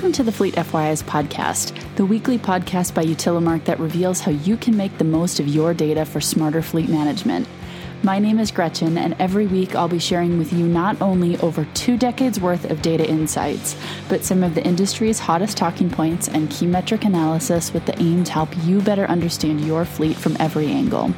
Welcome to the Fleet FYI's podcast, the weekly podcast by Utilimarc that reveals how you can make the most of your data for smarter fleet management. My name is Gretchen, and every week I'll be sharing with you not only over two decades worth of data insights, but some of the industry's hottest talking points and key metric analysis with the aim to help you better understand your fleet from every angle.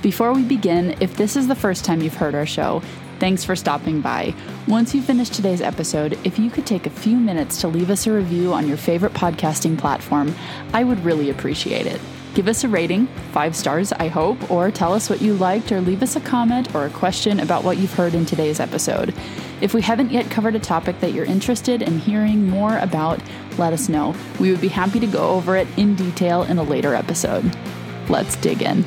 Before we begin, if this is the first time you've heard our show, Thanks for stopping by. Once you finish today's episode, if you could take a few minutes to leave us a review on your favorite podcasting platform, I would really appreciate it. Give us a rating, five stars, I hope, or tell us what you liked, or leave us a comment or a question about what you've heard in today's episode. If we haven't yet covered a topic that you're interested in hearing more about, let us know. We would be happy to go over it in detail in a later episode. Let's dig in.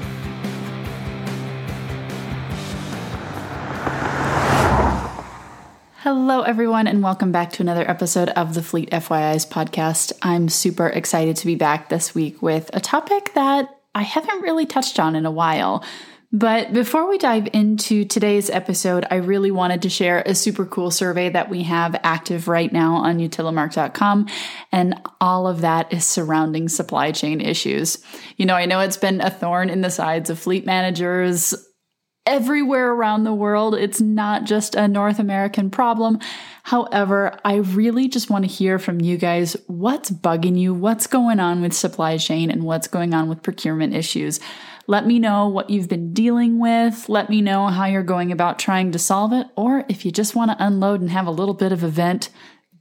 Hello, everyone, and welcome back to another episode of the Fleet FYI's podcast. I'm super excited to be back this week with a topic that I haven't really touched on in a while. But before we dive into today's episode, I really wanted to share a super cool survey that we have active right now on utilimarc.com. And all of that is surrounding supply chain issues. You know, I know it's been a thorn in the sides of fleet managers everywhere around the world. It's not just a North American problem. However, I really just want to hear from you guys what's bugging you, what's going on with supply chain, and what's going on with procurement issues. Let me know what you've been dealing with. Let me know how you're going about trying to solve it. Or if you just want to unload and have a little bit of a vent,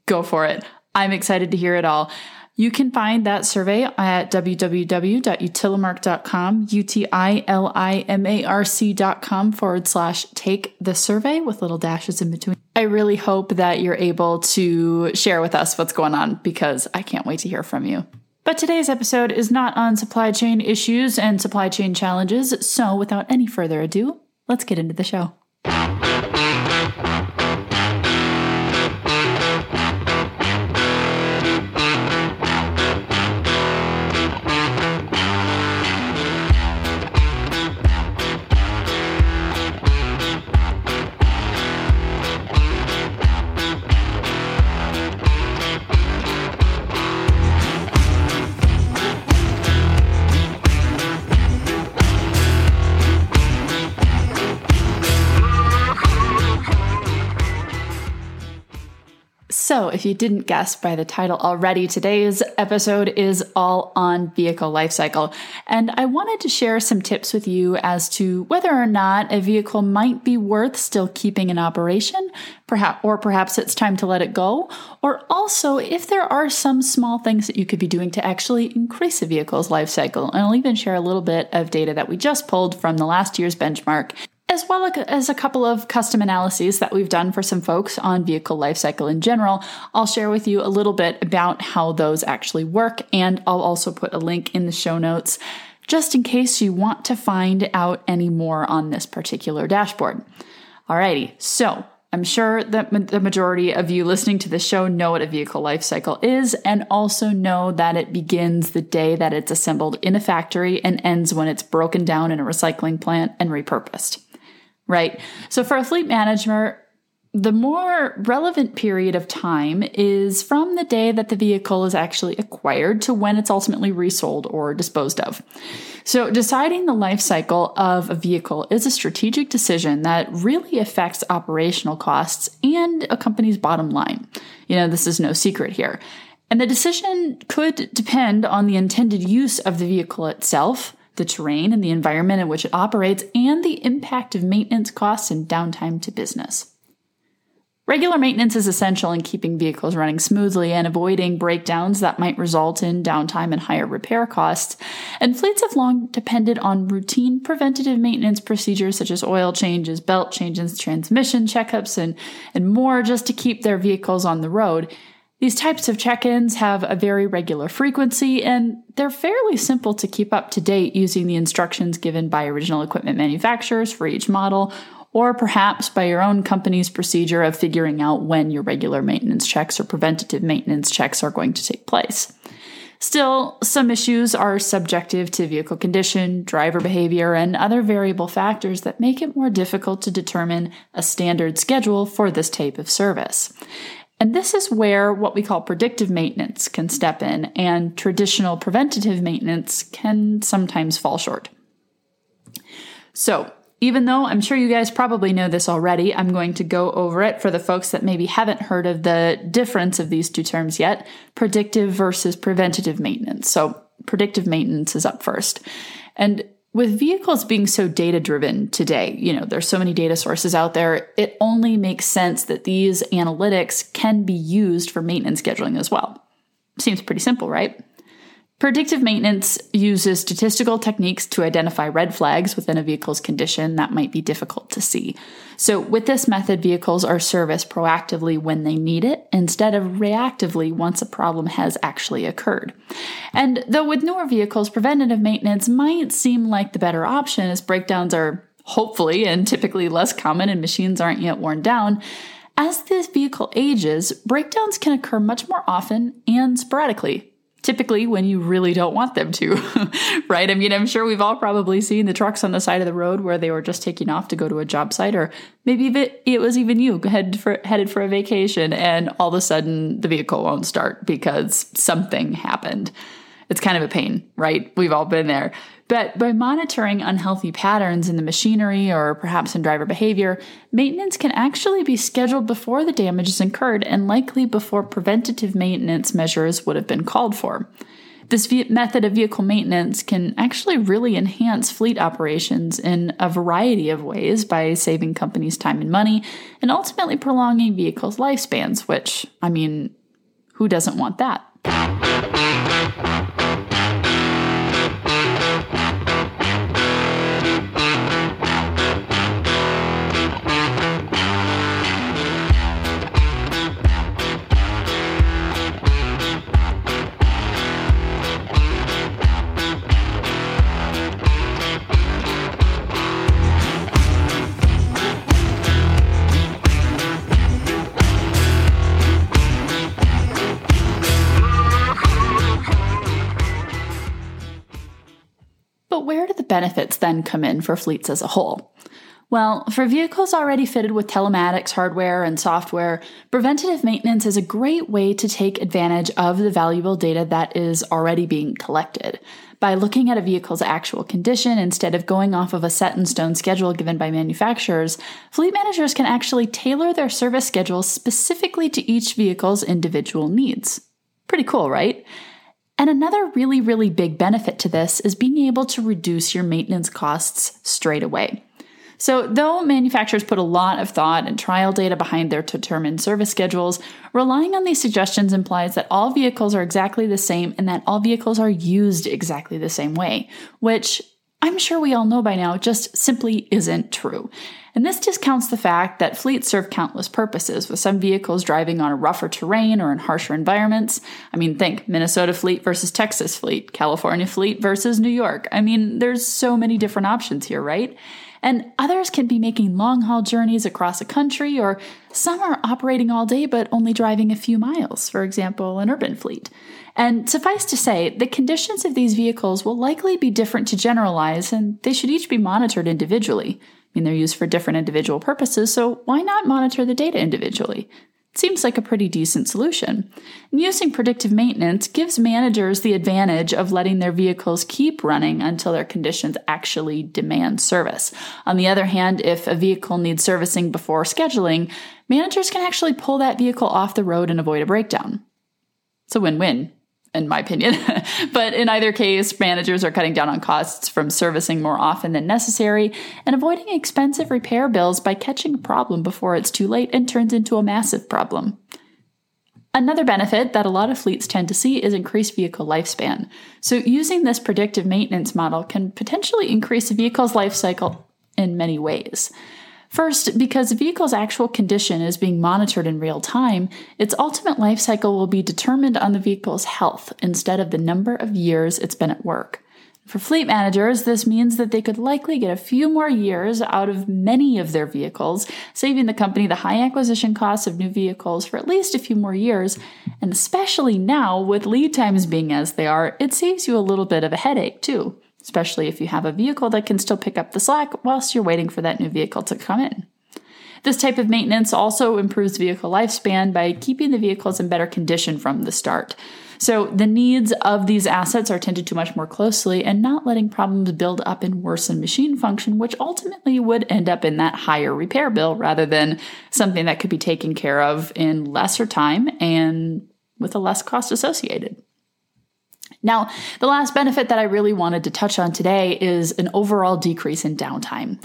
go for it. I'm excited to hear it all. You can find that survey at www.utilimarc.com, U-T-I-L-I-M-A-R-C.com forward slash take the survey with little dashes in between. I really hope that you're able to share with us what's going on because I can't wait to hear from you. But today's episode is not on supply chain issues and supply chain challenges, so without any further ado, let's get into the show. So, if you didn't guess by the title already, today's episode is all on vehicle lifecycle. And I wanted to share some tips with you as to whether or not a vehicle might be worth still keeping in operation, perhaps, or perhaps it's time to let it go, or also if there are some small things that you could be doing to actually increase a vehicle's lifecycle. And I'll even share a little bit of data that we just pulled from the last year's benchmark as well as a couple of custom analyses that we've done for some folks on vehicle lifecycle in general. I'll share with you a little bit about how those actually work, and I'll also put a link in the show notes just in case you want to find out any more on this particular dashboard. Alrighty, so I'm sure that the majority of you listening to the show know what a vehicle life cycle is and also know that it begins the day that it's assembled in a factory and ends when it's broken down in a recycling plant and repurposed right? So for a fleet manager, the more relevant period of time is from the day that the vehicle is actually acquired to when it's ultimately resold or disposed of. So, deciding the life cycle of a vehicle is a strategic decision that really affects operational costs and a company's bottom line. You know, this is no secret here. And the decision could depend on the intended use of the vehicle itself, the terrain and the environment in which it operates, and the impact of maintenance costs and downtime to business. Regular maintenance is essential in keeping vehicles running smoothly and avoiding breakdowns that might result in downtime and higher repair costs. And fleets have long depended on routine preventative maintenance procedures such as oil changes, belt changes, transmission checkups, and, and more just to keep their vehicles on the road. These types of check ins have a very regular frequency and they're fairly simple to keep up to date using the instructions given by original equipment manufacturers for each model, or perhaps by your own company's procedure of figuring out when your regular maintenance checks or preventative maintenance checks are going to take place. Still, some issues are subjective to vehicle condition, driver behavior, and other variable factors that make it more difficult to determine a standard schedule for this type of service. And this is where what we call predictive maintenance can step in, and traditional preventative maintenance can sometimes fall short. So, even though I'm sure you guys probably know this already, I'm going to go over it for the folks that maybe haven't heard of the difference of these two terms yet predictive versus preventative maintenance. So, predictive maintenance is up first. And with vehicles being so data driven today, you know, there's so many data sources out there, it only makes sense that these analytics can be used for maintenance scheduling as well. Seems pretty simple, right? Predictive maintenance uses statistical techniques to identify red flags within a vehicle's condition that might be difficult to see. So, with this method, vehicles are serviced proactively when they need it instead of reactively once a problem has actually occurred. And though with newer vehicles, preventative maintenance might seem like the better option as breakdowns are hopefully and typically less common and machines aren't yet worn down, as this vehicle ages, breakdowns can occur much more often and sporadically typically when you really don't want them to, right? I mean, I'm sure we've all probably seen the trucks on the side of the road where they were just taking off to go to a job site, or maybe it, was even you headed for, headed for a vacation and all of a sudden the vehicle won't start because something happened. It's kind of a pain, right? We've all been there. But by monitoring unhealthy patterns in the machinery or perhaps in driver behavior, maintenance can actually be scheduled before the damage is incurred and likely before preventative maintenance measures would have been called for. This method of vehicle maintenance can actually really enhance fleet operations in a variety of ways by saving companies time and money and ultimately prolonging vehicles' lifespans, which, I mean, who doesn't want that? Benefits then come in for fleets as a whole? Well, for vehicles already fitted with telematics hardware and software, preventative maintenance is a great way to take advantage of the valuable data that is already being collected. By looking at a vehicle's actual condition instead of going off of a set in stone schedule given by manufacturers, fleet managers can actually tailor their service schedules specifically to each vehicle's individual needs. Pretty cool, right? And another really, really big benefit to this is being able to reduce your maintenance costs straight away. So, though manufacturers put a lot of thought and trial data behind their determined service schedules, relying on these suggestions implies that all vehicles are exactly the same and that all vehicles are used exactly the same way, which I'm sure we all know by now just simply isn't true. And this discounts the fact that fleets serve countless purposes, with some vehicles driving on a rougher terrain or in harsher environments. I mean, think Minnesota fleet versus Texas fleet, California fleet versus New York. I mean, there's so many different options here, right? And others can be making long haul journeys across a country, or some are operating all day but only driving a few miles, for example, an urban fleet. And suffice to say, the conditions of these vehicles will likely be different to generalize, and they should each be monitored individually mean, they're used for different individual purposes, so why not monitor the data individually? It seems like a pretty decent solution. And using predictive maintenance gives managers the advantage of letting their vehicles keep running until their conditions actually demand service. On the other hand, if a vehicle needs servicing before scheduling, managers can actually pull that vehicle off the road and avoid a breakdown. It's a win win in my opinion. but in either case, managers are cutting down on costs from servicing more often than necessary and avoiding expensive repair bills by catching a problem before it's too late and turns into a massive problem. Another benefit that a lot of fleets tend to see is increased vehicle lifespan. So, using this predictive maintenance model can potentially increase a vehicle's life cycle in many ways. First, because the vehicle's actual condition is being monitored in real time, its ultimate life cycle will be determined on the vehicle's health instead of the number of years it's been at work. For fleet managers, this means that they could likely get a few more years out of many of their vehicles, saving the company the high acquisition costs of new vehicles for at least a few more years. And especially now, with lead times being as they are, it saves you a little bit of a headache too especially if you have a vehicle that can still pick up the slack whilst you're waiting for that new vehicle to come in. This type of maintenance also improves vehicle lifespan by keeping the vehicles in better condition from the start. So the needs of these assets are tended to much more closely and not letting problems build up and worsen machine function, which ultimately would end up in that higher repair bill rather than something that could be taken care of in lesser time and with a less cost associated. Now, the last benefit that I really wanted to touch on today is an overall decrease in downtime.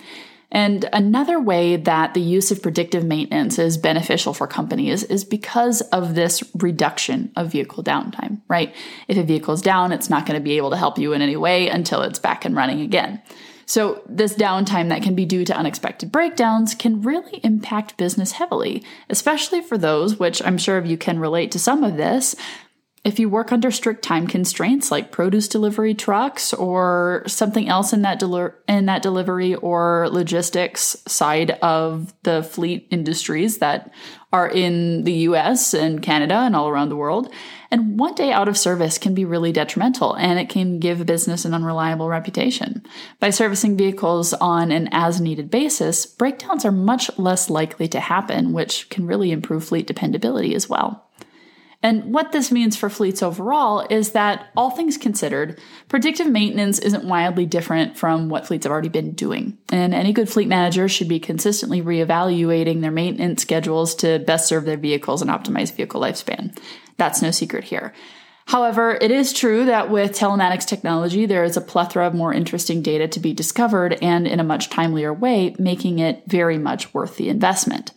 And another way that the use of predictive maintenance is beneficial for companies is because of this reduction of vehicle downtime, right? If a vehicle's down, it's not going to be able to help you in any way until it's back and running again. So, this downtime that can be due to unexpected breakdowns can really impact business heavily, especially for those, which I'm sure you can relate to some of this, if you work under strict time constraints like produce delivery trucks or something else in that deli- in that delivery or logistics side of the fleet industries that are in the US and Canada and all around the world and one day out of service can be really detrimental and it can give business an unreliable reputation. By servicing vehicles on an as needed basis, breakdowns are much less likely to happen, which can really improve fleet dependability as well. And what this means for fleets overall is that, all things considered, predictive maintenance isn't wildly different from what fleets have already been doing. And any good fleet manager should be consistently reevaluating their maintenance schedules to best serve their vehicles and optimize vehicle lifespan. That's no secret here. However, it is true that with telematics technology, there is a plethora of more interesting data to be discovered and in a much timelier way, making it very much worth the investment.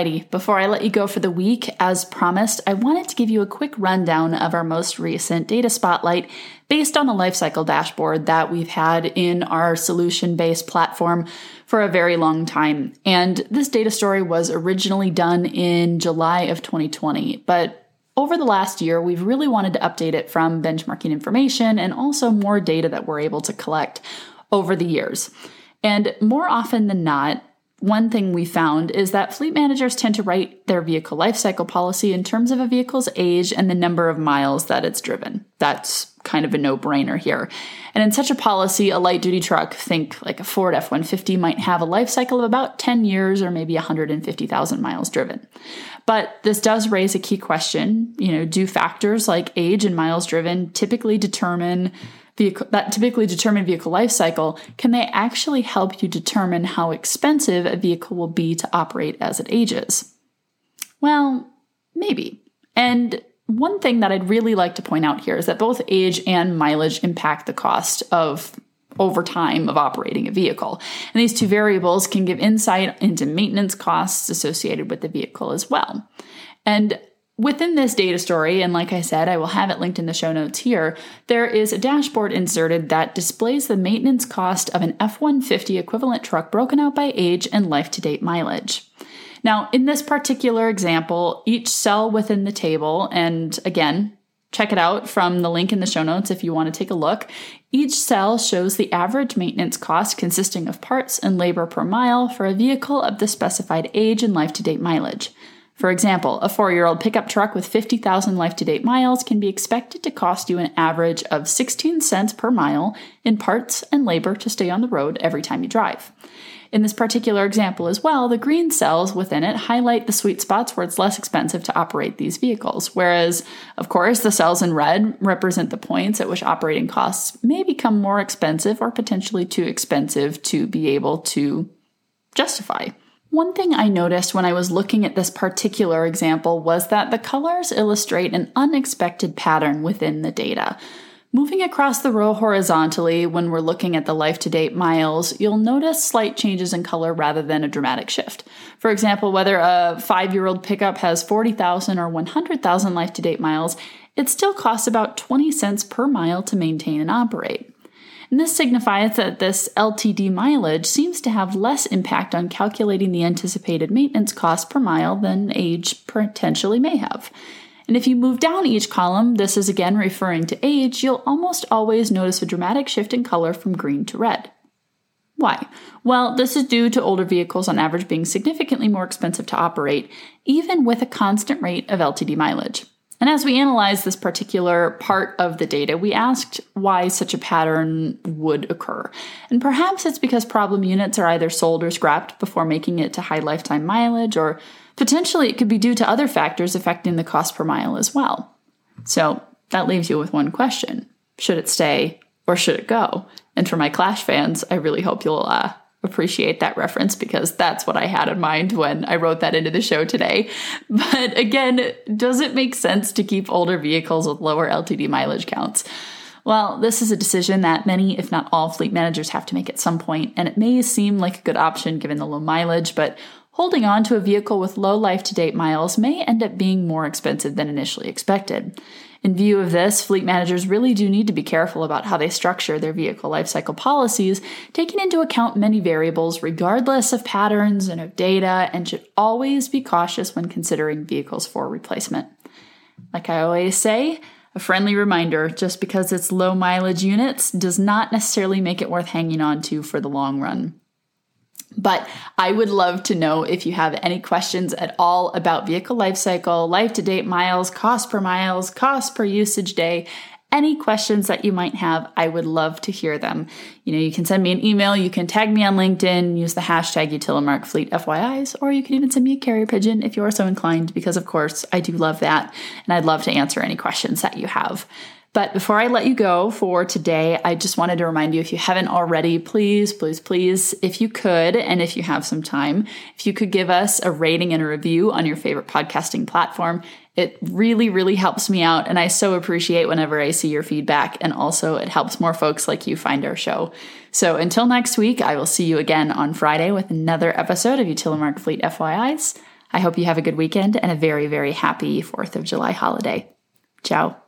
Alrighty, before I let you go for the week, as promised, I wanted to give you a quick rundown of our most recent data spotlight based on a lifecycle dashboard that we've had in our solution based platform for a very long time. And this data story was originally done in July of 2020, but over the last year, we've really wanted to update it from benchmarking information and also more data that we're able to collect over the years. And more often than not, one thing we found is that fleet managers tend to write their vehicle lifecycle policy in terms of a vehicle's age and the number of miles that it's driven. That's kind of a no brainer here. And in such a policy, a light duty truck, think like a Ford F 150, might have a life cycle of about 10 years or maybe 150,000 miles driven. But this does raise a key question. You know, do factors like age and miles driven typically determine vehicle that typically determine vehicle life cycle, can they actually help you determine how expensive a vehicle will be to operate as it ages? Well, maybe. And one thing that I'd really like to point out here is that both age and mileage impact the cost of over time of operating a vehicle. And these two variables can give insight into maintenance costs associated with the vehicle as well. And Within this data story, and like I said, I will have it linked in the show notes here, there is a dashboard inserted that displays the maintenance cost of an F 150 equivalent truck broken out by age and life to date mileage. Now, in this particular example, each cell within the table, and again, check it out from the link in the show notes if you want to take a look. Each cell shows the average maintenance cost consisting of parts and labor per mile for a vehicle of the specified age and life to date mileage. For example, a four year old pickup truck with 50,000 life to date miles can be expected to cost you an average of 16 cents per mile in parts and labor to stay on the road every time you drive. In this particular example as well, the green cells within it highlight the sweet spots where it's less expensive to operate these vehicles, whereas, of course, the cells in red represent the points at which operating costs may become more expensive or potentially too expensive to be able to justify. One thing I noticed when I was looking at this particular example was that the colors illustrate an unexpected pattern within the data. Moving across the row horizontally when we're looking at the life to date miles, you'll notice slight changes in color rather than a dramatic shift. For example, whether a five year old pickup has 40,000 or 100,000 life to date miles, it still costs about 20 cents per mile to maintain and operate. And this signifies that this LTD mileage seems to have less impact on calculating the anticipated maintenance cost per mile than age potentially may have. And if you move down each column, this is again referring to age, you'll almost always notice a dramatic shift in color from green to red. Why? Well, this is due to older vehicles on average being significantly more expensive to operate, even with a constant rate of LTD mileage. And as we analyzed this particular part of the data, we asked why such a pattern would occur. And perhaps it's because problem units are either sold or scrapped before making it to high lifetime mileage, or potentially it could be due to other factors affecting the cost per mile as well. So that leaves you with one question Should it stay or should it go? And for my Clash fans, I really hope you'll uh, appreciate that reference because that's what I had in mind when I wrote that into the show today. But again, does it make sense to keep older vehicles with lower LTD mileage counts? Well, this is a decision that many, if not all, fleet managers have to make at some point, and it may seem like a good option given the low mileage, but holding on to a vehicle with low life to date miles may end up being more expensive than initially expected. In view of this, fleet managers really do need to be careful about how they structure their vehicle lifecycle policies, taking into account many variables regardless of patterns and of data, and should always be cautious when considering vehicles for replacement. Like I always say, a friendly reminder just because it's low mileage units does not necessarily make it worth hanging on to for the long run. But I would love to know if you have any questions at all about vehicle life cycle, life to date miles, cost per miles, cost per usage day, any questions that you might have, I would love to hear them. You know, you can send me an email, you can tag me on LinkedIn, use the hashtag UtilimarcFleet FYIs, or you can even send me a carrier pigeon if you're so inclined, because of course I do love that, and I'd love to answer any questions that you have. But before I let you go for today, I just wanted to remind you if you haven't already, please, please, please, if you could, and if you have some time, if you could give us a rating and a review on your favorite podcasting platform, it really, really helps me out. And I so appreciate whenever I see your feedback. And also, it helps more folks like you find our show. So until next week, I will see you again on Friday with another episode of Utilimarc Fleet FYIs. I hope you have a good weekend and a very, very happy 4th of July holiday. Ciao.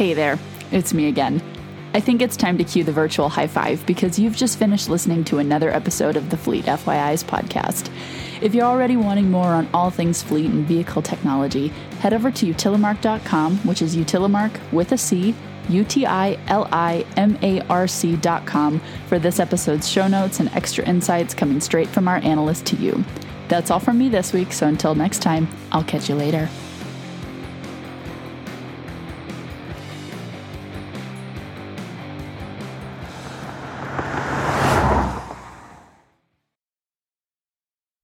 Hey there, it's me again. I think it's time to cue the virtual high five because you've just finished listening to another episode of the Fleet FYI's podcast. If you're already wanting more on all things fleet and vehicle technology, head over to utilimarc.com, which is utilimarc with a C, U T I L I M A R C.com for this episode's show notes and extra insights coming straight from our analyst to you. That's all from me this week, so until next time, I'll catch you later.